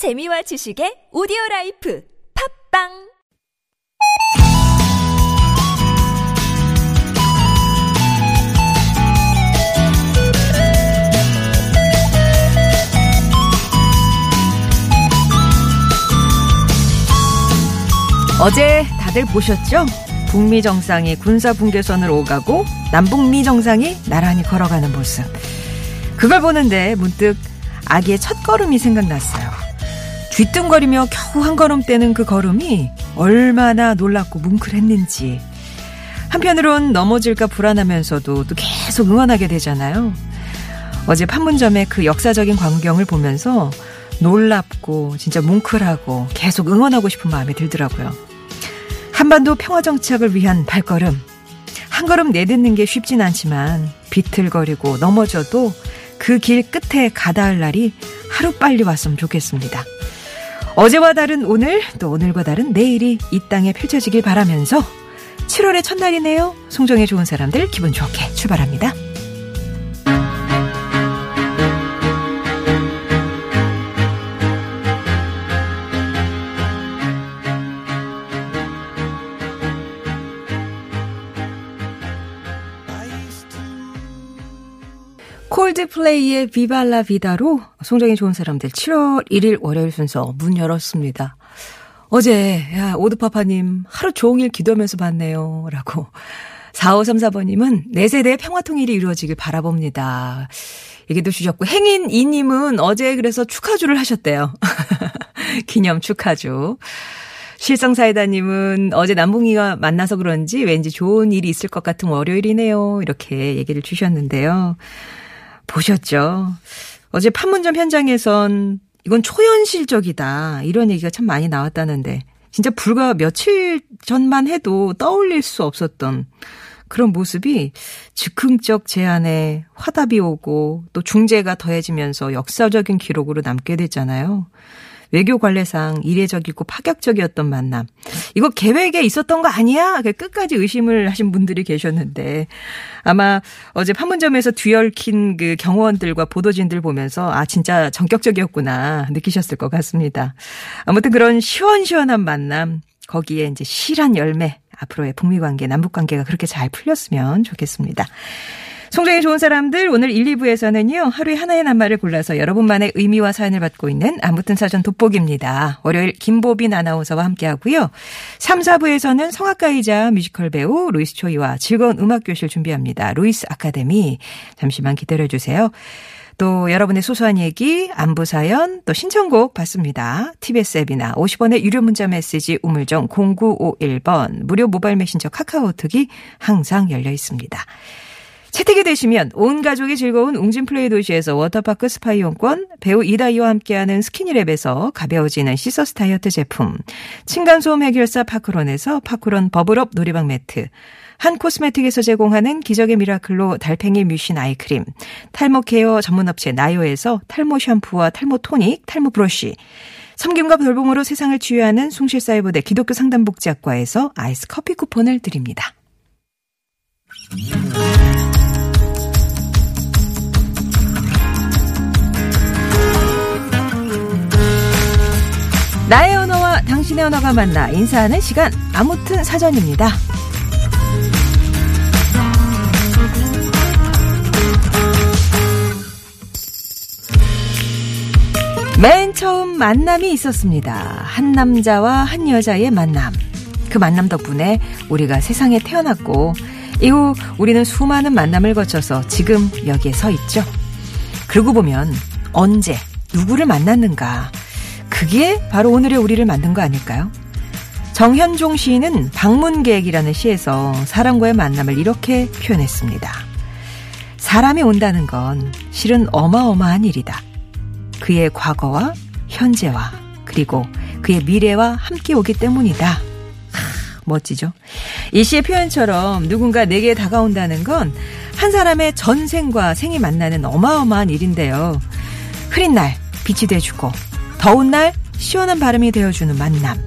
재미와 지식의 오디오 라이프 팟빵 어제 다들 보셨죠? 북미 정상이 군사 분계선을 오가고 남북미 정상이 나란히 걸어가는 모습. 그걸 보는데 문득 아기의 첫 걸음이 생각났어요. 쥐뚱거리며 겨우 한 걸음 떼는 그 걸음이 얼마나 놀랍고 뭉클했는지. 한편으론 넘어질까 불안하면서도 또 계속 응원하게 되잖아요. 어제 판문점의 그 역사적인 광경을 보면서 놀랍고 진짜 뭉클하고 계속 응원하고 싶은 마음이 들더라고요. 한반도 평화 정착을 위한 발걸음. 한 걸음 내딛는 게 쉽진 않지만 비틀거리고 넘어져도 그 길 끝에 가닿을 날이 하루빨리 왔으면 좋겠습니다. 어제와 다른 오늘, 또 오늘과 다른 내일이 이 땅에 펼쳐지길 바라면서 7월의 첫날이네요. 송정의 좋은 사람들 기분 좋게 출발합니다. 콜드플레이의 비발라 비다로 송정이 좋은 사람들 7월 1일 월요일 순서 문 열었습니다. 어제 야 오드파파님 하루 종일 기도하면서 봤네요. 라고 4534번님은 내 세대의 평화통일이 이루어지길 바라봅니다. 얘기도 주셨고 행인 이님은 어제 그래서 축하주를 하셨대요. 기념 축하주. 실성사이다님은 어제 남북이가 만나서 그런지 왠지 좋은 일이 있을 것 같은 월요일이네요. 이렇게 얘기를 주셨는데요. 보셨죠? 어제 판문점 현장에선 이건 초현실적이다. 이런 얘기가 참 많이 나왔다는데 진짜 불과 며칠 전만 해도 떠올릴 수 없었던 그런 모습이 즉흥적 제안에 화답이 오고 또 중재가 더해지면서 역사적인 기록으로 남게 됐잖아요. 외교 관례상 이례적이고 파격적이었던 만남. 이거 계획에 있었던 거 아니야? 끝까지 의심을 하신 분들이 계셨는데 아마 어제 판문점에서 뒤얽힌 그 경호원들과 보도진들 보면서 아 진짜 전격적이었구나 느끼셨을 것 같습니다. 아무튼 그런 시원시원한 만남 거기에 이제 실한 열매 앞으로의 북미 관계, 남북 관계가 그렇게 잘 풀렸으면 좋겠습니다. 송정이 좋은 사람들 오늘 1, 2부에서는요. 하루에 하나의 낱말을 골라서 여러분만의 의미와 사연을 받고 있는 아무튼 사전 돋보기입니다. 월요일 김보빈 아나운서와 함께하고요. 3, 4부에서는 성악가이자 뮤지컬 배우 루이스 초이와 즐거운 음악교실 준비합니다. 루이스 아카데미 잠시만 기다려주세요. 또 여러분의 소소한 얘기, 안부 사연, 또 신청곡 받습니다. TBS 앱이나 50원의 유료 문자 메시지 우물정 0951번 무료 모바일 메신저 카카오톡이 항상 열려 있습니다. 채택이 되시면 온 가족이 즐거운 웅진플레이 도시에서 워터파크 스파 이용권, 배우 이다이와 함께하는 스키니랩에서 가벼워지는 시서스 다이어트 제품, 층간소음 해결사 파크론에서 파크론 버블업 놀이방 매트, 한 코스메틱에서 제공하는 기적의 미라클로 달팽이 뮤신 아이크림, 탈모 케어 전문업체 나요에서 탈모 샴푸와 탈모 토닉, 탈모 브러쉬, 섬김과 돌봄으로 세상을 치유하는 숭실사이버대 기독교 상담복지학과에서 아이스 커피 쿠폰을 드립니다. 나의 언어와 당신의 언어가 만나 인사하는 시간 아무튼 사전입니다. 맨 처음 만남이 있었습니다. 한 남자와 한 여자의 만남. 그 만남 덕분에 우리가 세상에 태어났고 이후 우리는 수많은 만남을 거쳐서 지금 여기에 서 있죠. 그러고 보면 언제 누구를 만났는가 그게 바로 오늘의 우리를 만든 거 아닐까요? 정현종 시인은 방문객이라는 시에서 사람과의 만남을 이렇게 표현했습니다. 사람이 온다는 건 실은 어마어마한 일이다. 그의 과거와 현재와 그리고 그의 미래와 함께 오기 때문이다. 하, 멋지죠? 이 시의 표현처럼 누군가 내게 다가온다는 건 한 사람의 전생과 생이 만나는 어마어마한 일인데요. 흐린 날 빛이 돼주고 더운 날 시원한 바람이 되어주는 만남.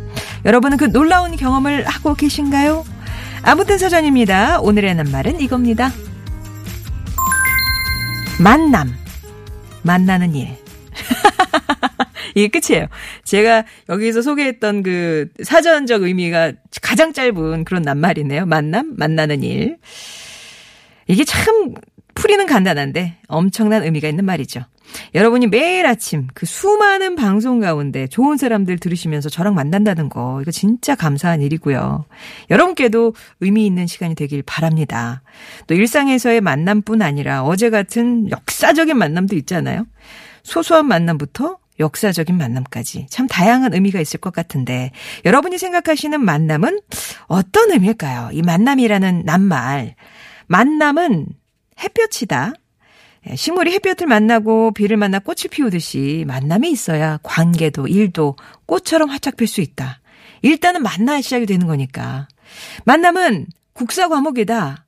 여러분은 그 놀라운 경험을 하고 계신가요? 아무튼 사전입니다. 오늘의 낱말은 이겁니다. 만남. 만나는 일. 이게 끝이에요. 제가 여기서 소개했던 그 사전적 의미가 가장 짧은 그런 낱말이네요. 만남, 만나는 일. 이게 참 풀이는 간단한데 엄청난 의미가 있는 말이죠. 여러분이 매일 아침 그 수많은 방송 가운데 좋은 사람들 들으시면서 저랑 만난다는 거 이거 진짜 감사한 일이고요. 여러분께도 의미 있는 시간이 되길 바랍니다. 또 일상에서의 만남뿐 아니라 어제 같은 역사적인 만남도 있잖아요. 소소한 만남부터 역사적인 만남까지 참 다양한 의미가 있을 것 같은데 여러분이 생각하시는 만남은 어떤 의미일까요? 이 만남이라는 낱말. 만남은 햇볕이다. 예, 식물이 햇볕을 만나고 비를 만나 꽃을 피우듯이 만남이 있어야 관계도 일도 꽃처럼 활짝 필 수 있다. 일단은 만나야 시작이 되는 거니까. 만남은 국사 과목이다.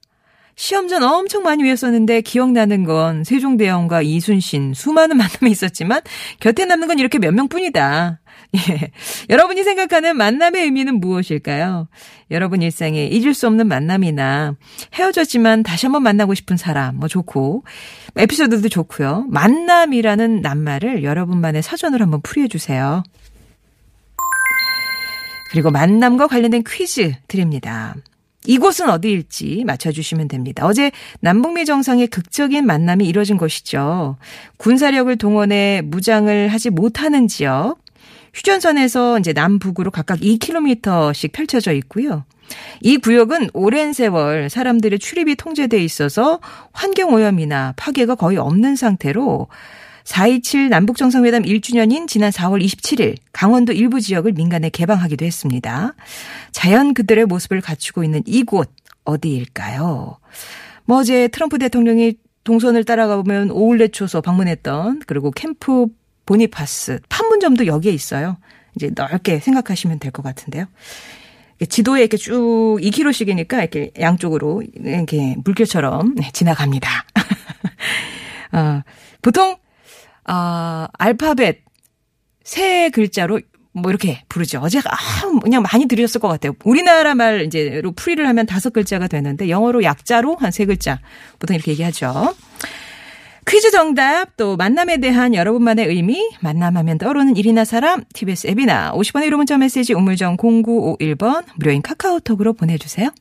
시험 전 엄청 많이 외웠었는데 기억나는 건 세종대왕과 이순신 수많은 만남이 있었지만 곁에 남는 건 이렇게 몇 명뿐이다. 예. 여러분이 생각하는 만남의 의미는 무엇일까요? 여러분 일상에 잊을 수 없는 만남이나 헤어졌지만 다시 한번 만나고 싶은 사람 뭐 좋고 에피소드도 좋고요. 만남이라는 낱말을 여러분만의 사전으로 한번 풀이해 주세요. 그리고 만남과 관련된 퀴즈 드립니다. 이곳은 어디일지 맞춰주시면 됩니다. 어제 남북미 정상의 극적인 만남이 이뤄진 것이죠. 군사력을 동원해 무장을 하지 못하는 지역, 휴전선에서 이제 남북으로 각각 2km씩 펼쳐져 있고요. 이 구역은 오랜 세월 사람들의 출입이 통제돼 있어서 환경 오염이나 파괴가 거의 없는 상태로 4.27 남북정상회담 1주년인 지난 4월 27일 강원도 일부 지역을 민간에 개방하기도 했습니다. 자연 그들의 모습을 갖추고 있는 이곳 어디일까요? 뭐 어제 트럼프 대통령이 동선을 따라가 보면 오울레 초소 방문했던 그리고 캠프 보니파스 판문점도 여기에 있어요. 이제 넓게 생각하시면 될 것 같은데요. 지도에 이렇게 쭉 2km씩이니까 이렇게 양쪽으로 이렇게 물결처럼 네, 지나갑니다. 어, 보통 어, 알파벳 세 글자로 뭐 이렇게 부르죠. 어제 아 그냥 많이 들으셨을 것 같아요. 우리나라 말 이제로 풀이를 하면 다섯 글자가 되는데 영어로 약자로 한 세 글자 보통 이렇게 얘기하죠. 퀴즈 정답 또 만남에 대한 여러분만의 의미 만남하면 떠오르는 일이나 사람 TBS 앱이나 50번의 1호 문자 메시지 우물정 0951번 무료인 카카오톡으로 보내주세요.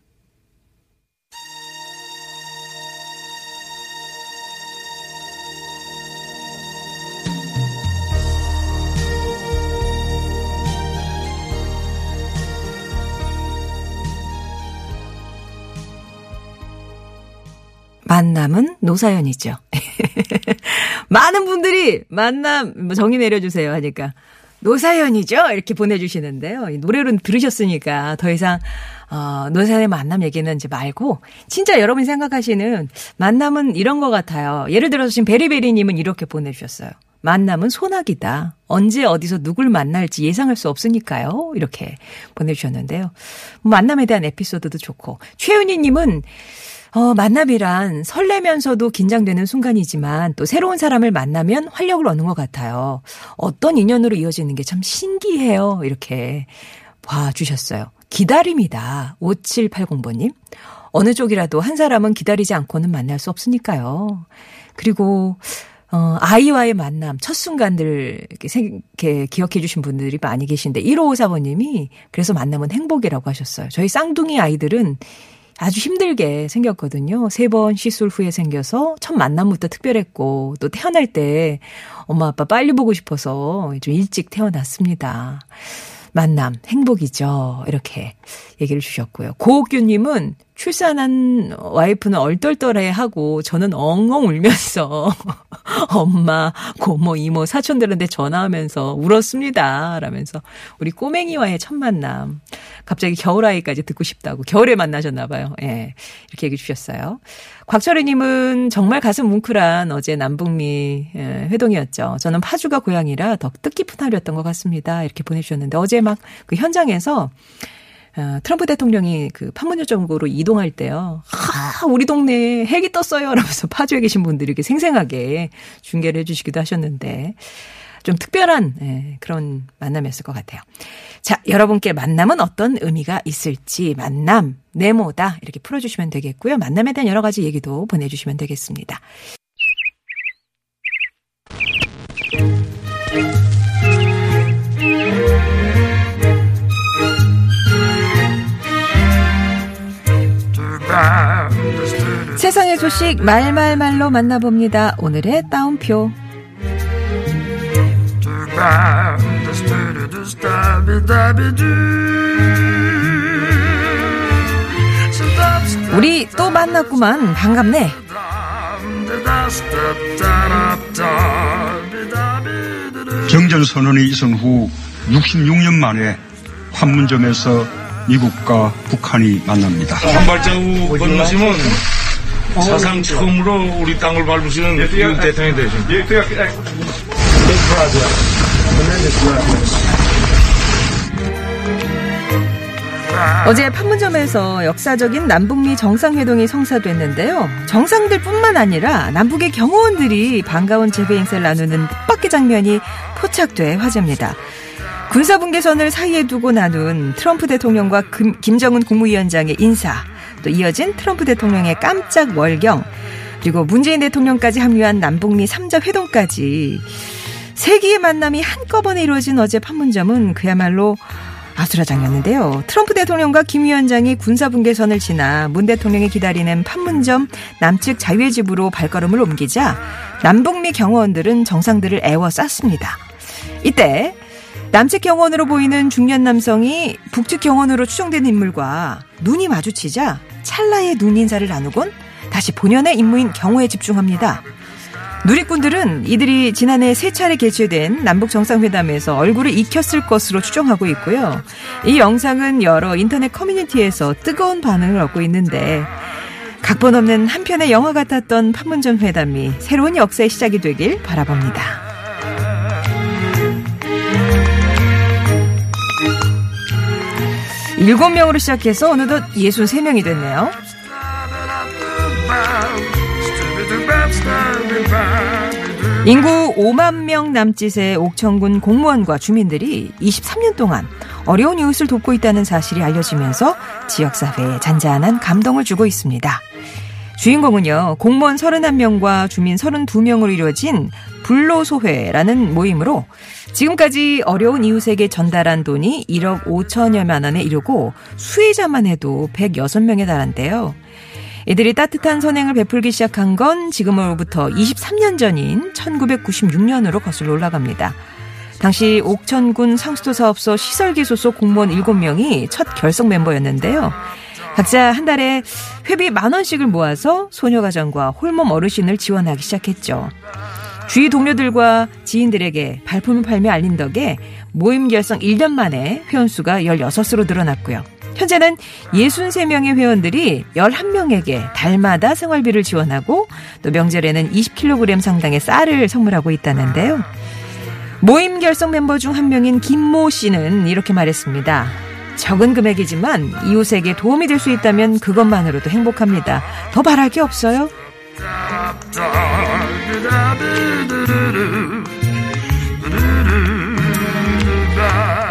만남은 노사연이죠. 많은 분들이 만남 뭐 정의 내려주세요 하니까 노사연이죠 이렇게 보내주시는데요. 노래로 들으셨으니까 더 이상 어, 노사연의 만남 얘기는 이제 말고 진짜 여러분이 생각하시는 만남은 이런 것 같아요. 예를 들어서 지금 베리베리님은 이렇게 보내주셨어요. 만남은 소나기다. 언제 어디서 누굴 만날지 예상할 수 없으니까요. 이렇게 보내주셨는데요. 만남에 대한 에피소드도 좋고 최윤희님은 어, 만남이란 설레면서도 긴장되는 순간이지만 또 새로운 사람을 만나면 활력을 얻는 것 같아요. 어떤 인연으로 이어지는 게 참 신기해요. 이렇게 봐주셨어요. 기다림이다. 5780번님. 어느 쪽이라도 한 사람은 기다리지 않고는 만날 수 없으니까요. 그리고 어, 아이와의 만남, 첫 순간들, 이렇게, 기억해 주신 분들이 많이 계신데, 1554번님이, 그래서 만남은 행복이라고 하셨어요. 저희 쌍둥이 아이들은 아주 힘들게 생겼거든요. 세 번 시술 후에 생겨서 첫 만남부터 특별했고 또 태어날 때 엄마 아빠 빨리 보고 싶어서 좀 일찍 태어났습니다. 만남 행복이죠. 이렇게 얘기를 주셨고요. 고옥규님은 출산한 와이프는 얼떨떨해 하고 저는 엉엉 울면서 엄마, 고모, 이모, 사촌들한테 전화하면서 울었습니다. 라면서 우리 꼬맹이와의 첫 만남. 갑자기 겨울아이까지 듣고 싶다고 겨울에 만나셨나봐요. 예. 이렇게 얘기 주셨어요. 곽철희님은 정말 가슴 뭉클한 어제 남북미 예, 회동이었죠. 저는 파주가 고향이라 더 뜻깊은 하루였던 것 같습니다. 이렇게 보내주셨는데 어제 막 그 현장에서 어, 트럼프 대통령이 그 판문점 쪽으로 이동할 때요. 아, 우리 동네에 핵이 떴어요. 라면서 파주에 계신 분들이 이렇게 생생하게 중계를 해주시기도 하셨는데 좀 특별한 예, 그런 만남이었을 것 같아요. 자, 여러분께 만남은 어떤 의미가 있을지 만남, 네모다 이렇게 풀어주시면 되겠고요. 만남에 대한 여러 가지 얘기도 보내주시면 되겠습니다. 세상의 소식 말말말로 만나봅니다. 오늘의 따옴표. 우리 또 만났구만. 반갑네. 경전선언이 있은 후 66년 만에 판문점에서 미국과 북한이 만납니다. 한 발자국 건너시면 사상 처음으로 우리 땅을 밟으시는 미국 대통령이 되십니다. 어제 판문점에서 역사적인 남북미 정상회동이 성사됐는데요. 정상들 뿐만 아니라 남북의 경호원들이 반가운 재배 행사를 나누는 뜻밖의 장면이 포착돼 화제입니다. 군사 분계선을 사이에 두고 나눈 트럼프 대통령과 금, 김정은 국무위원장의 인사, 또 이어진 트럼프 대통령의 깜짝 월경, 그리고 문재인 대통령까지 합류한 남북미 3자 회동까지 세기의 만남이 한꺼번에 이루어진 어제 판문점은 그야말로 아수라장이었는데요. 트럼프 대통령과 김 위원장이 군사분계선을 지나 문 대통령이 기다리는 판문점 남측 자유의 집으로 발걸음을 옮기자 남북미 경호원들은 정상들을 애워 쌌습니다. 이때 남측 경호원으로 보이는 중년 남성이 북측 경호원으로 추정된 인물과 눈이 마주치자 찰나의 눈 인사를 나누곤 다시 본연의 임무인 경호에 집중합니다. 누리꾼들은 이들이 지난해 세 차례 개최된 남북 정상회담에서 얼굴을 익혔을 것으로 추정하고 있고요. 이 영상은 여러 인터넷 커뮤니티에서 뜨거운 반응을 얻고 있는데 각본 없는 한편의 영화 같았던 판문점 회담이 새로운 역사의 시작이 되길 바라봅니다. 일곱 명으로 시작해서 어느덧 63명이 됐네요. 인구 5만 명 남짓의 옥천군 공무원과 주민들이 23년 동안 어려운 이웃을 돕고 있다는 사실이 알려지면서 지역사회에 잔잔한 감동을 주고 있습니다. 주인공은요, 공무원 31명과 주민 32명으로 이루어진 불로소회라는 모임으로 지금까지 어려운 이웃에게 전달한 돈이 1억 5천여만 원에 이르고 수혜자만 해도 106명에 달한대요. 이들이 따뜻한 선행을 베풀기 시작한 건 지금으로부터 23년 전인 1996년으로 거슬러 올라갑니다. 당시 옥천군 상수도 사업소 시설기 소속 공무원 7명이 첫 결성 멤버였는데요. 각자 한 달에 회비 만 원씩을 모아서 소녀가정과 홀몸 어르신을 지원하기 시작했죠. 주위 동료들과 지인들에게 발품을 팔며 알린 덕에 모임 결성 1년 만에 회원수가 16으로 늘어났고요. 현재는 63명의 회원들이 11명에게 달마다 생활비를 지원하고 또 명절에는 20kg 상당의 쌀을 선물하고 있다는데요. 모임 결성 멤버 중 한 명인 김모 씨는 이렇게 말했습니다. 적은 금액이지만 이웃에게 도움이 될 수 있다면 그것만으로도 행복합니다. 더 바랄 게 없어요.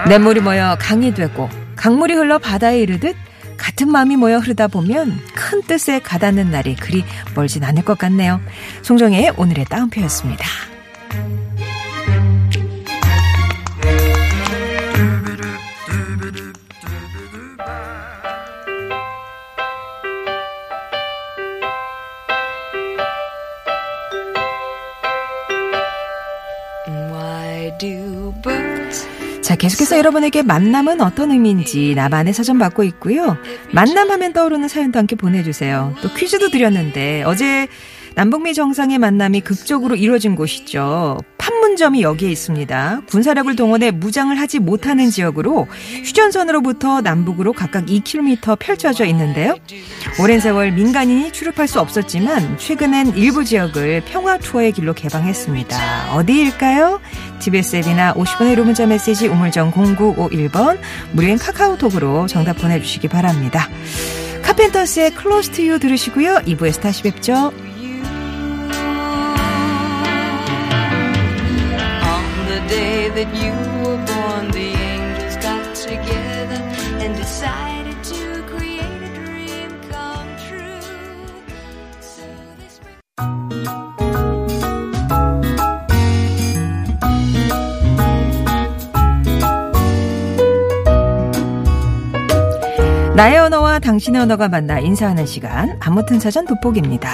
냇물이 모여 강이 되고 강물이 흘러 바다에 이르듯 같은 마음이 모여 흐르다 보면 큰 뜻에 가닿는 날이 그리 멀진 않을 것 같네요. 송정의 오늘의 따옴표였습니다. 계속해서 여러분에게 만남은 어떤 의미인지 나만의 사전 받고 있고요. 만남하면 떠오르는 사연도 함께 보내주세요. 또 퀴즈도 드렸는데 어제 남북미 정상의 만남이 극적으로 이루어진 곳이죠. 판문점이 여기에 있습니다. 군사력을 동원해 무장을 하지 못하는 지역으로 휴전선으로부터 남북으로 각각 2km 펼쳐져 있는데요. 오랜 세월 민간인이 출입할 수 없었지만 최근엔 일부 지역을 평화 투어의 길로 개방했습니다. 어디일까요? TBS 앱이나 50원의 로 문자 메시지 우물정 0951번 무료인 카카오톡으로 정답 보내주시기 바랍니다. 카펜터스의 클로스 투유 들으시고요. 2부에서 다시 뵙죠. That you were born, the angels got together and decided to create a dream come true. So this 나의 언어와 당신의 언어가 만나 인사하는 시간 아무튼 사전 돋보기입니다.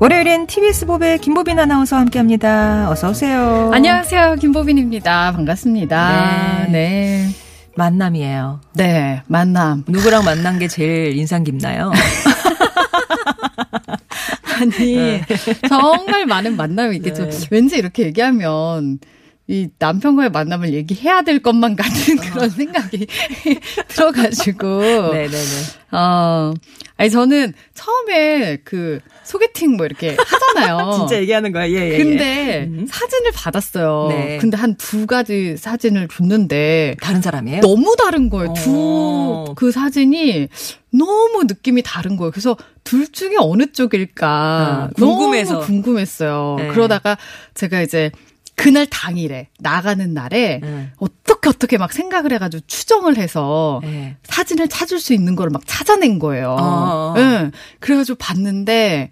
월요일엔 TBS 법의 김보빈 아나운서 함께합니다. 어서 오세요. 안녕하세요. 김보빈입니다. 반갑습니다. 네. 네. 만남이에요. 네, 만남. 누구랑 만난 게 제일 인상 깊나요? 아니, 정말 많은 만남이 있겠죠. 네. 왠지 이렇게 얘기하면 이 남편과의 만남을 얘기해야 될 것만 같은 그런 생각이 들어가지고. 네네네. 어, 아니, 저는 처음에 그 소개팅 뭐 이렇게 하잖아요. 진짜 얘기하는 거야. 예, 예. 예. 근데 음. 사진을 받았어요. 네. 근데 한 두 가지 사진을 줬는데 다른 사람이에요? 너무 다른 거예요. 어. 두그 사진이 너무 느낌이 다른 거예요. 그래서 둘 중에 어느 쪽일까 아, 궁금해서. 너무 궁금했어요. 네. 그러다가 제가 이제 그날 당일에 나가는 날에 네. 어떻게 어떻게 막 생각을 해가지고 추정을 해서 네. 사진을 찾을 수 있는 거를 막 찾아낸 거예요. 어. 예. 그래가지고 봤는데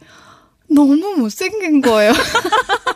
너무 못생긴 거예요.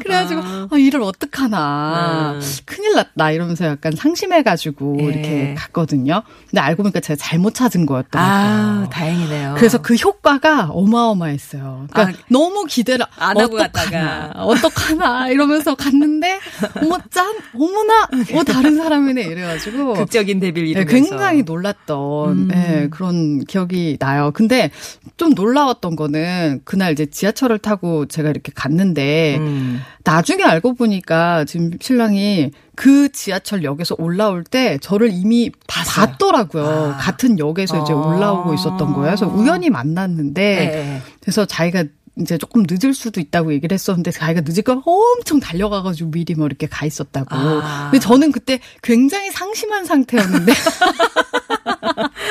그래가지고 아, 이를 어떡하나 음. 큰일 났다 이러면서 약간 상심해가지고 예. 이렇게 갔거든요. 근데 알고 보니까 제가 잘못 찾은 거였던 아, 거예요. 다행이네요. 그래서 그 효과가 어마어마했어요. 그러니까 아, 너무 기대를 안 하고 갔다가. 어떡하나 이러면서 갔는데 어머 짠 어머나 어 다른 사람이네 이래가지고 극적인 데뷔를 네. 굉장히 놀랐던 음. 네, 그런 기억이 나요. 근데 좀 놀라웠던 거는 그날 이제 지하철을 타고 제가 이렇게 갔는데 음. 나중에 알고 보니까 지금 신랑이 그 지하철역에서 올라올 때 저를 이미 봤어요. 봤더라고요. 아. 같은 역에서 이제 아. 올라오고 있었던 거예요. 그래서 우연히 만났는데 네. 그래서 자기가 이제 조금 늦을 수도 있다고 얘기를 했었는데 자기가 늦을 거 엄청 달려가가지고 미리 뭐 이렇게 가 있었다고. 아. 근데 저는 그때 굉장히 상심한 상태였는데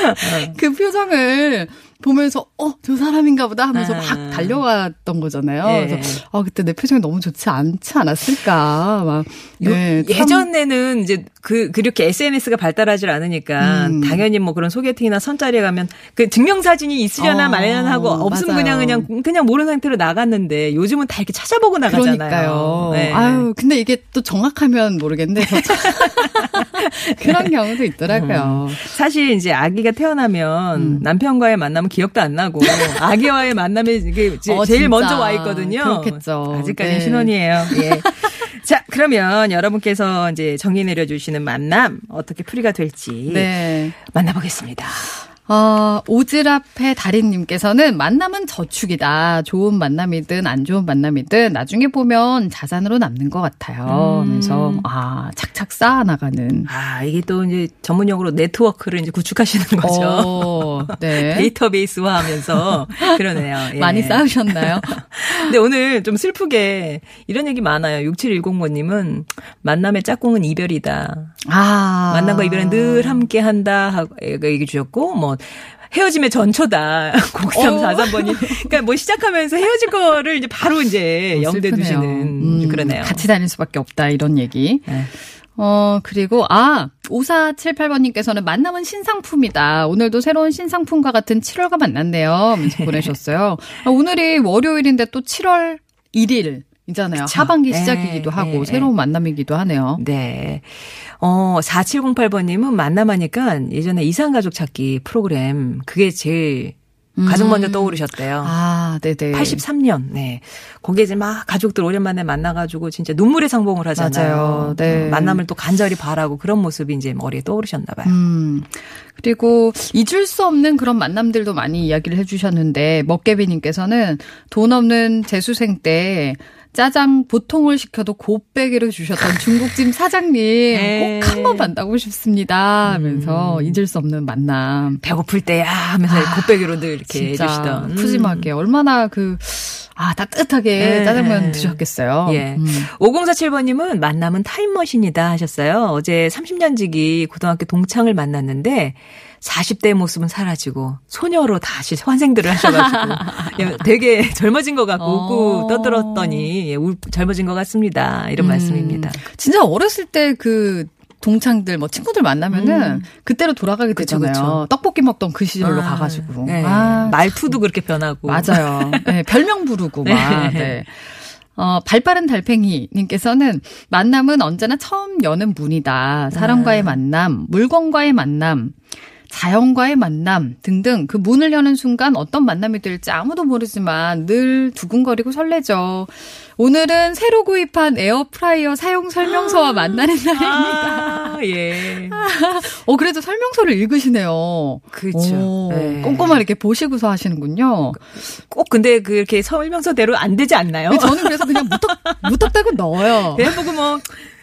그 표정을 보면서 어 저 사람인가 보다 하면서 아. 막 달려갔던 거잖아요. 예. 그래서 아 그때 내 표정이 너무 좋지 않지 않았을까 막 요- 네, 참- 예전에는 이제 그 그렇게 SNS가 발달하지 않으니까 음. 당연히 뭐 그런 소개팅이나 선자리에 가면 그 증명 사진이 있으려나 어, 말려나 하고 없으면 맞아요. 그냥 그냥 그냥 모르는 상태로 나갔는데 요즘은 다 이렇게 찾아보고 나가잖아요. 그러니까요. 네. 아유, 근데 이게 또 정확하면 모르겠는데 저- 그런 경우도 있더라고요. 사실 이제 아기가 태어나면 음. 남편과의 만남은 기억도 안 나고 아기와의 만남이 이게 제- 어, 제일 진짜. 먼저 와 있거든요. 그렇겠죠. 아직까지는 네. 신혼이에요. 예. 자, 그러면 여러분께서 이제 정의 내려주시는 만남 어떻게 풀이가 될지 네. 만나보겠습니다. 어, 오지랖의 달인님께서는 만남은 저축이다. 좋은 만남이든 안 좋은 만남이든 나중에 보면 자산으로 남는 것 같아요. 음. 하면서 아 착착 쌓아 나가는. 아, 이게 또 이제 전문용어로 네트워크를 이제 구축하시는 거죠. 어, 네. 데이터베이스화 하면서 그러네요. 예. 많이 쌓으셨나요? 근데 오늘 좀 슬프게 이런 얘기 많아요. 6710번님은 만남의 짝꿍은 이별이다. 아. 만남과 이별은 늘 함께 한다 하고 얘기 주셨고 뭐 헤어짐의 전초다. 0343번이. 그러니까 뭐 시작하면서 헤어질 거를 이제 바로 이제 어, 슬프네요. 두시는 음, 그러네요. 같이 다닐 수밖에 없다 이런 얘기. 네. 어, 그리고, 아, 5478번님께서는 만남은 신상품이다. 오늘도 새로운 신상품과 같은 7월과 만났네요. 보내셨어요. 아, 오늘이 월요일인데 또 7월 1일. 이잖아요. 그쵸. 하반기 네, 시작이기도 하고 네, 새로운 만남이기도 하네요. 네. 어, 4708번 님은 만남하니까 예전에 이상가족 찾기 프로그램 그게 제일 가장 먼저 떠오르셨대요. 음. 아, 네네. 83년, 네. 거기에 이제 막 가족들 오랜만에 만나가지고 진짜 눈물의 상봉을 하잖아요. 맞아요. 네. 어, 만남을 또 간절히 바라고 그런 모습이 이제 머리에 떠오르셨나봐요. 음. 그리고 잊을 수 없는 그런 만남들도 많이 이야기를 해주셨는데 먹개비님께서는 돈 없는 재수생 때 짜장 보통을 시켜도 곱빼기로 주셨던 중국집 사장님 네. 꼭 한번 만나고 싶습니다 하면서 잊을 수 없는 만남. 배고플 때야 하면서 곱빼기로 늘 이렇게 아, 해주시던. 음. 푸짐하게 얼마나 그 아, 따뜻하게 네. 짜장면 드셨겠어요. 예. 음. 5047번님은 만남은 타임머신이다 하셨어요. 어제 30년 지기 고등학교 동창을 만났는데 40대의 모습은 사라지고 소녀로 다시 환생들을 하셔가지고 예, 되게 젊어진 것 같고 어. 웃고 떠들었더니 예, 울- 젊어진 것 같습니다. 이런 음. 말씀입니다. 진짜 어렸을 때그 동창들 뭐 친구들 만나면은 음. 그때로 돌아가게 되잖아요. 그쵸. 떡볶이 먹던 그 시절로 아, 가가지고. 네. 아, 말투도 그렇게 변하고. 맞아요. 네, 별명 부르고 막. 네. 어, 발빠른 달팽이님께서는 만남은 언제나 처음 여는 문이다. 사람과의 만남, 물건과의 만남. 자연과의 만남 등등 그 문을 여는 순간 어떤 만남이 될지 아무도 모르지만 늘 두근거리고 설레죠. 오늘은 새로 구입한 에어프라이어 사용 설명서와 만나는 날입니다. 아, 예. 어, 그래도 설명서를 읽으시네요. 그렇죠. 오, 네. 꼼꼼하게 이렇게 보시고서 하시는군요. 꼭 근데 그렇게 설명서대로 안 되지 않나요? 근데 저는 그래서 그냥 무턱, 무턱대고 넣어요. 그냥 보고 뭐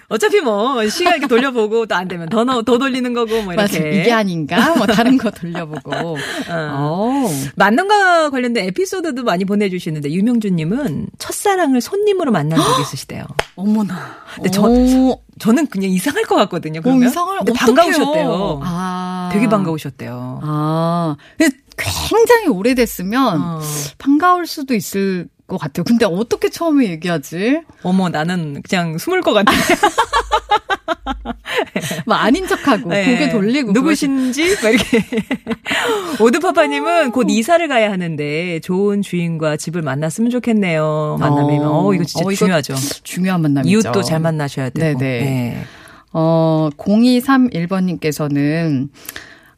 어차피 뭐 시간 이렇게 돌려보고 또 안 되면 더 넣어 더 돌리는 거고 뭐 이렇게 맞아요. 이게 아닌가? 뭐 다른 거 돌려보고. 어. 만남과 관련된 에피소드도 많이 보내주시는데 유명주님은 첫사랑을 손님으로 만난 적이 있으시대요. 어머나. 근데 저- 오, 저는 그냥 이상할 것 같거든요. 어, 그러면 이상할 근데. 반가우셨대요. 아. 되게 반가우셨대요. 아. 굉장히 오래됐으면 어. 반가울 수도 있을 것 같아요. 근데 어떻게 처음에 얘기하지? 어머 나는 그냥 숨을 것 같아. 막 아닌 척하고 네. 고개 돌리고 누구신지 막 이렇게 오드파파님은 곧 이사를 가야 하는데 좋은 주인과 집을 만났으면 좋겠네요. 만나면 어, 이거 진짜 어, 이거 중요하죠. 중요한 만남이죠. 이웃도 잘 만나셔야 되고. 네네. 네. 어, 0231번님께서는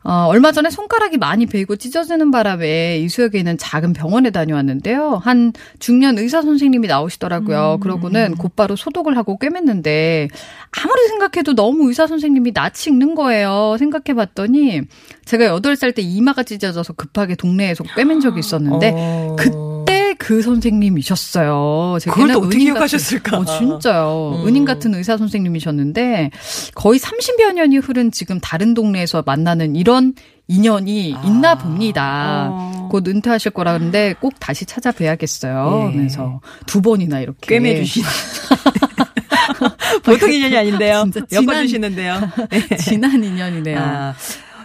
어, 얼마 전에 손가락이 많이 베이고 찢어지는 바람에 이수역에 있는 작은 병원에 다녀왔는데요. 한 중년 의사 선생님이 나오시더라고요. 그러고는 곧바로 소독을 하고 꿰맸는데 아무리 생각해도 너무 의사 선생님이 낯이 익는 거예요. 생각해 봤더니 제가 8살 때 이마가 찢어져서 급하게 동네에서 꿰맨 적이 있었는데 어. 그 때 그 선생님이셨어요. 제가 그걸 어떻게 기억하셨을까? 같은- 어, 진짜요. 음. 은인 같은 의사 선생님이셨는데 거의 30여 년이 흐른 지금 다른 동네에서 만나는 이런 인연이 있나 봅니다. 어. 곧 은퇴하실 거라는데 꼭 다시 찾아뵈야겠어요. 예. 그래서 두 번이나 이렇게 꿰매 주신. 보통 인연이 아닌데요. 엮어주시는데요. 네. 진한 인연이네요. 아,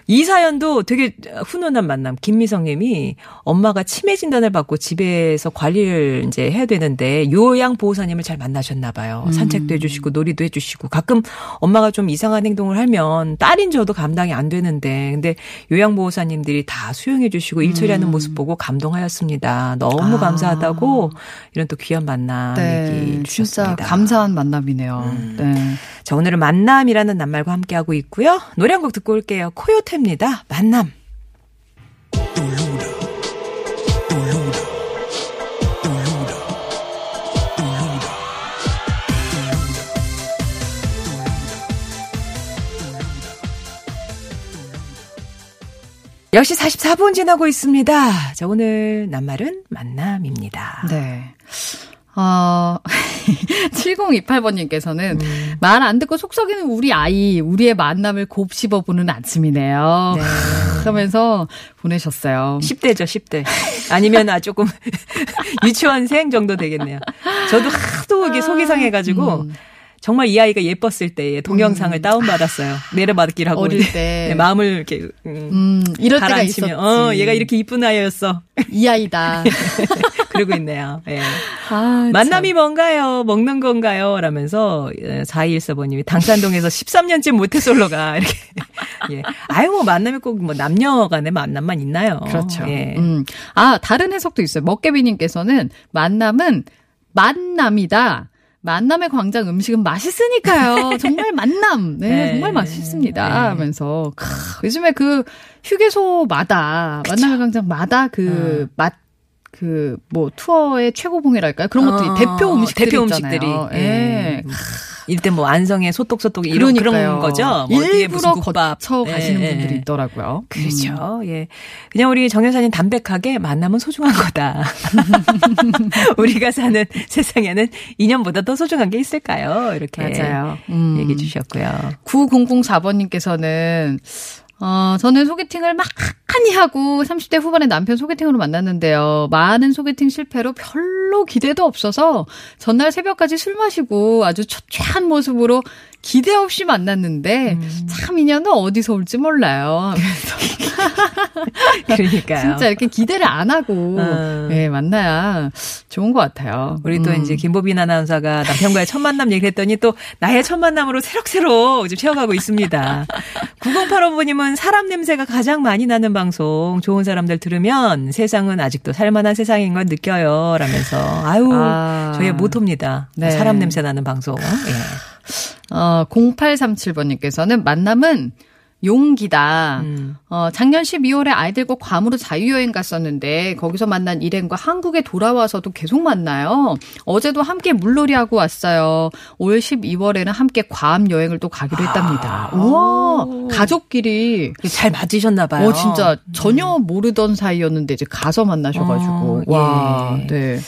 이 사연도 되게 훈훈한 만남. 김미성 님이 엄마가 치매 진단을 받고 집에서 관리를 이제 해야 되는데 요양 보호사님을 잘 만나셨나 봐요. 음. 산책도 해 주시고 놀이도 해 주시고 가끔 엄마가 좀 이상한 행동을 하면 딸인 저도 감당이 안 되는데 근데 요양 보호사님들이 다 수용해 주시고 일 처리하는 모습 보고 감동하였습니다. 너무 음. 아. 감사하다고 이런 또 귀한 만남 얘기 네, 진짜 주셨습니다. 감사한 만남이네요. 네. 자, 오늘은 만남이라는 낱말과 함께하고 있고요. 노래 한 곡 듣고 올게요. 코요테 입니다. 만남. 역시 44분 지나고 있습니다. 자, 오늘 낱말은 만남입니다. 네. 어, 7028번님께서는 음. 말안 듣고 속 썩이는 우리 아이, 우리의 만남을 곱씹어보는 아침이네요. 네. 하면서 보내셨어요. 10대죠, 10대. 아니면 아 조금 유치원생 정도 되겠네요. 저도 하도 이게 속이 상해가지고 음. 정말 이 아이가 예뻤을 때의 동영상을 다운받았어요. 내려받기를 하고. 어릴 네. 때. 네, 마음을 이렇게 음, 음, 이럴 때가 있었지. 어, 얘가 이렇게 이쁜 아이였어. 이 아이다. 그러고 있네요. 예. 아, 만남이 뭔가요? 먹는 건가요? 라면서 4214번님이 당산동에서 13년째 모태솔로가 이렇게 예. 아유 뭐 만남이 꼭 뭐 남녀 간의 만남만 있나요? 그렇죠. 예. 음. 아, 다른 해석도 있어요. 먹개비님께서는 만남은 만남이다. 만남의 광장 음식은 맛있으니까요. 정말 만남. 네, 네. 정말 맛있습니다. 네. 하면서 크, 요즘에 그 휴게소마다 만남의 광장마다 그맛그뭐 투어의 최고봉이랄까요? 그런 것들이 어, 대표 음식들이 대표 있잖아요. 음식들이. 예. 음. 이때 뭐 안성의 소떡소떡 이런. 그런 거죠. 뭐 일부러 국밥. 거쳐 가시는 예, 예. 분들이 있더라고요. 음. 그렇죠. 예. 그냥 우리 정 여사님 담백하게 만남은 소중한 거다. 우리가 사는 세상에는 인연보다 더 소중한 게 있을까요? 이렇게 맞아요. 음. 얘기해 주셨고요. 9004번님께서는 어, 저는 소개팅을 많이 하고 30대 후반에 남편 소개팅으로 만났는데요. 많은 소개팅 실패로 별로 기대도 없어서 전날 새벽까지 술 마시고 아주 초췌한 모습으로 기대 없이 만났는데 음. 참 인연은 어디서 올지 몰라요. 그러니까요. 진짜 이렇게 기대를 안 하고 음. 예, 만나야 좋은 것 같아요. 우리 또 음. 이제 김보빈 아나운서가 남편과의 첫 만남 얘기를 했더니 또 나의 첫 만남으로 새록새록 지금 채워가고 있습니다. 9085번님은 사람 냄새가 가장 많이 나는 방송 좋은 사람들 들으면 세상은 아직도 살만한 세상인 걸 느껴요. 라면서 아유 아. 저희 모토입니다. 네. 사람 냄새 나는 방송. 예. 어, 0837번님께서는 만남은 용기다. 음. 어, 작년 12월에 아이들과 괌으로 자유여행 갔었는데 거기서 만난 일행과 한국에 돌아와서도 계속 만나요. 어제도 함께 물놀이하고 왔어요. 올 12월에는 함께 괌 여행을 또 가기로 했답니다. 우와, 가족끼리 잘 맞으셨나 봐요. 어 진짜 전혀 모르던 사이였는데 이제 가서 만나셔 가지고 어, 와, 예. 네.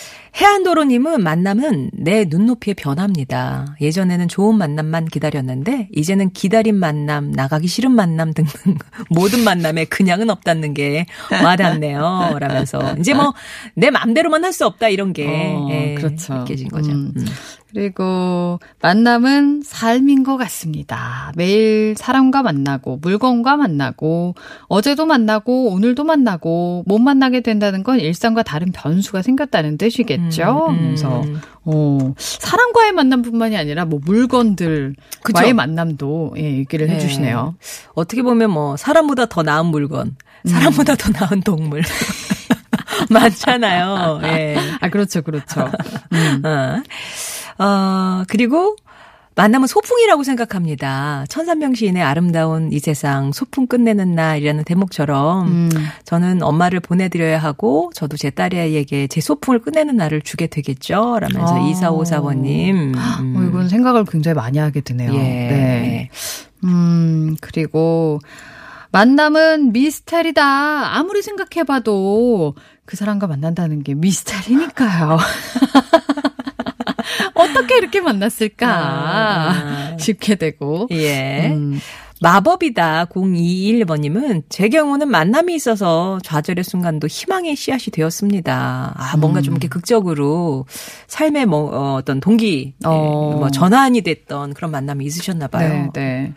해안도로님은 만남은 내 눈높이의 변화입니다. 예전에는 좋은 만남만 기다렸는데 이제는 기다린 만남, 나가기 싫은 만남 등등 모든 만남에 그냥은 없다는 게 와닿네요. 라면서 이제 뭐 내 맘대로만 할 수 없다 이런 게 어, 예, 그렇죠. 느껴진 거죠. 음. 음. 그리고 만남은 삶인 것 같습니다. 매일 사람과 만나고 물건과 만나고 어제도 만나고 오늘도 만나고 못 만나게 된다는 건 일상과 다른 변수가 생겼다는 뜻이겠죠. 음, 음. 그래서 어, 사람과의 만남뿐만이 아니라 뭐 물건들과의 그쵸. 만남도 예, 얘기를 네. 해주시네요. 어떻게 보면 뭐 사람보다 더 나은 물건, 사람보다 더 나은 동물 많잖아요. 예. 아 그렇죠, 그렇죠. 음. 어. 어, 그리고 만남은 소풍이라고 생각합니다. 천산명 시인의 아름다운 이 세상 소풍 끝내는 날이라는 대목처럼 음. 저는 엄마를 보내드려야 하고 저도 제 딸에게 제 소풍을 끝내는 날을 주게 되겠죠. 라면서 아. 2454번님. 어, 이건 생각을 굉장히 많이 하게 되네요. 예. 네. 음, 그리고 만남은 미스테리다. 아무리 생각해봐도 그 사람과 만난다는 게 미스테리니까요. 어떻게 이렇게 만났을까 아. 싶게 되고. 예. 음, 마법이다 0221번님은 제 경우는 만남이 있어서 좌절의 순간도 희망의 씨앗이 되었습니다. 아 뭔가 좀 이렇게 극적으로 삶의 뭐 어, 어떤 동기 어. 뭐 전환이 됐던 그런 만남이 있으셨나 봐요. 네, 네.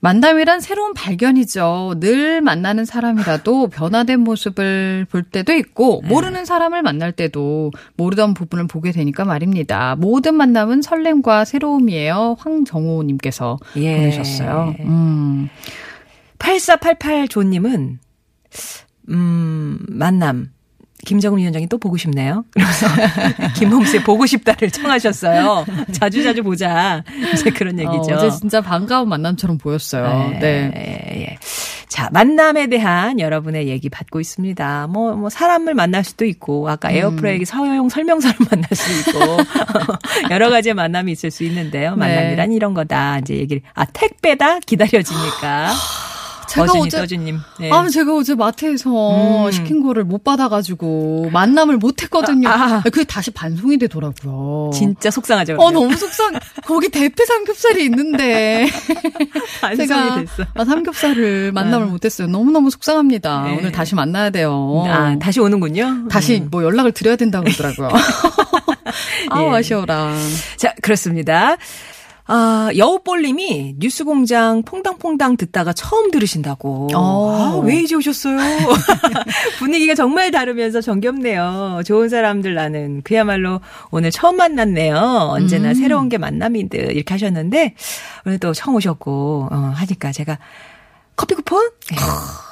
만남이란 새로운 발견이죠. 늘 만나는 사람이라도 변화된 모습을 볼 때도 있고, 네. 모르는 사람을 만날 때도 모르던 부분을 보게 되니까 말입니다. 모든 만남은 설렘과 새로움이에요. 황정호님께서 예. 보내셨어요. 음. 8488조님은 음 만남 김정은 위원장이 또 보고 싶네요. 그래서 김홍수의 보고 싶다를 청하셨어요. 자주 자주 보자 이제 그런 얘기죠. 어, 어제 진짜 반가운 만남처럼 보였어요. 예, 네. 예, 예. 자, 만남에 대한 여러분의 얘기 받고 있습니다. 뭐, 뭐, 사람을 만날 수도 있고, 아까 에어프라이기 사용 설명서를 만날 수 있고, 여러 가지의 만남이 있을 수 있는데요. 만남이란 이런 거다. 이제 얘기를, 아, 택배다? 기다려지니까. 제가 어제 떠주님. 네. 아, 제가 어제 마트에서 음. 시킨 거를 못 받아가지고 만남을 못 했거든요. 아, 아. 그게 다시 반송이 되더라고요. 진짜 속상하죠. 어, 너무 속상. 거기 대패 삼겹살이 있는데. 제가 됐어. 아, 삼겹살을 만남을 못했어요. 너무 너무 속상합니다. 네. 오늘 다시 만나야 돼요. 아, 다시 오는군요. 다시 뭐 연락을 드려야 된다고 그러더라고요. 아우, 예. 아쉬워라. 자, 그렇습니다. 아, 여우볼님이 뉴스공장 퐁당퐁당 듣다가 처음 들으신다고. 어. 아, 왜 이제 오셨어요? 분위기가 정말 다르면서 정겹네요. 좋은 사람들 나는 그야말로 오늘 처음 만났네요. 언제나 음. 새로운 게 만남인 듯 이렇게 하셨는데 오늘 또 처음 오셨고 어, 하니까 제가 커피 쿠폰 네,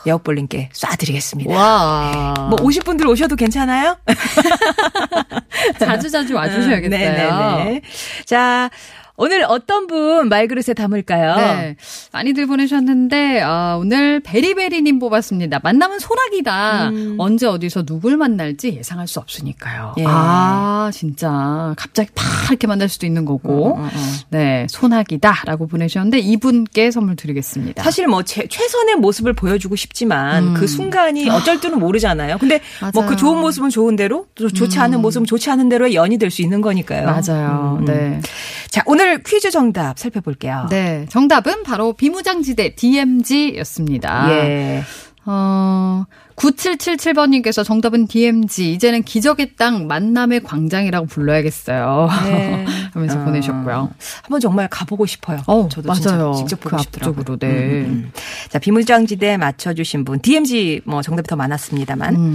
여우볼님께 쏴드리겠습니다. 와. 뭐 오실 분들 오셔도 괜찮아요? 자주 자주 와주셔야겠어요. 네네네. 자, 오늘 어떤 분 말그릇에 담을까요? 네. 많이들 보내셨는데, 아, 오늘 베리베리님 뽑았습니다. 만남은 소락이다. 음. 언제 어디서 누굴 만날지 예상할 수 없으니까요. 예. 아, 진짜. 갑자기 팍 이렇게 만날 수도 있는 거고. 음, 음, 음. 네. 소낙이다. 라고 보내셨는데, 이분께 선물 드리겠습니다. 사실 뭐 최, 최선의 모습을 보여주고 싶지만 음. 그 순간이 어쩔 줄은 모르잖아요. 근데 뭐. 그 좋은 모습은 좋은 대로 또 좋지 않은 모습은 좋지 않은 대로의 연이 될 수 있는 거니까요. 맞아요. 음, 음. 네. 자, 오늘 퀴즈 정답 살펴볼게요. 네. 정답은 바로 비무장지대 DMZ였습니다. 예. 어, 9777번님께서 정답은 DMZ. 이제는 기적의 땅 만남의 광장이라고 불러야겠어요. 네. 하면서 어, 보내셨고요. 한번 정말 가보고 싶어요. 어, 저도 맞아요. 직접 보고 그 싶더라고요. 앞쪽으로, 네. 음, 음, 음. 자, 비무장지대 맞춰주신 분, DMZ 뭐 정답이 더 많았습니다만, 음.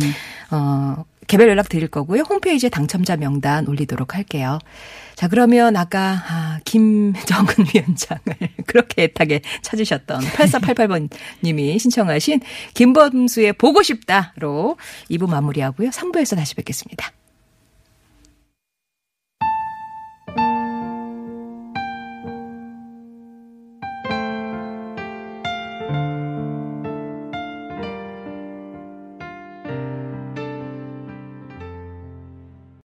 어, 개별 연락 드릴 거고요. 홈페이지에 당첨자 명단 올리도록 할게요. 자, 그러면 아까, 아, 김정은 위원장을 그렇게 애타게 찾으셨던 8488번 님이 신청하신 김범수의 보고 싶다로 2부 마무리하고요. 3부에서 다시 뵙겠습니다.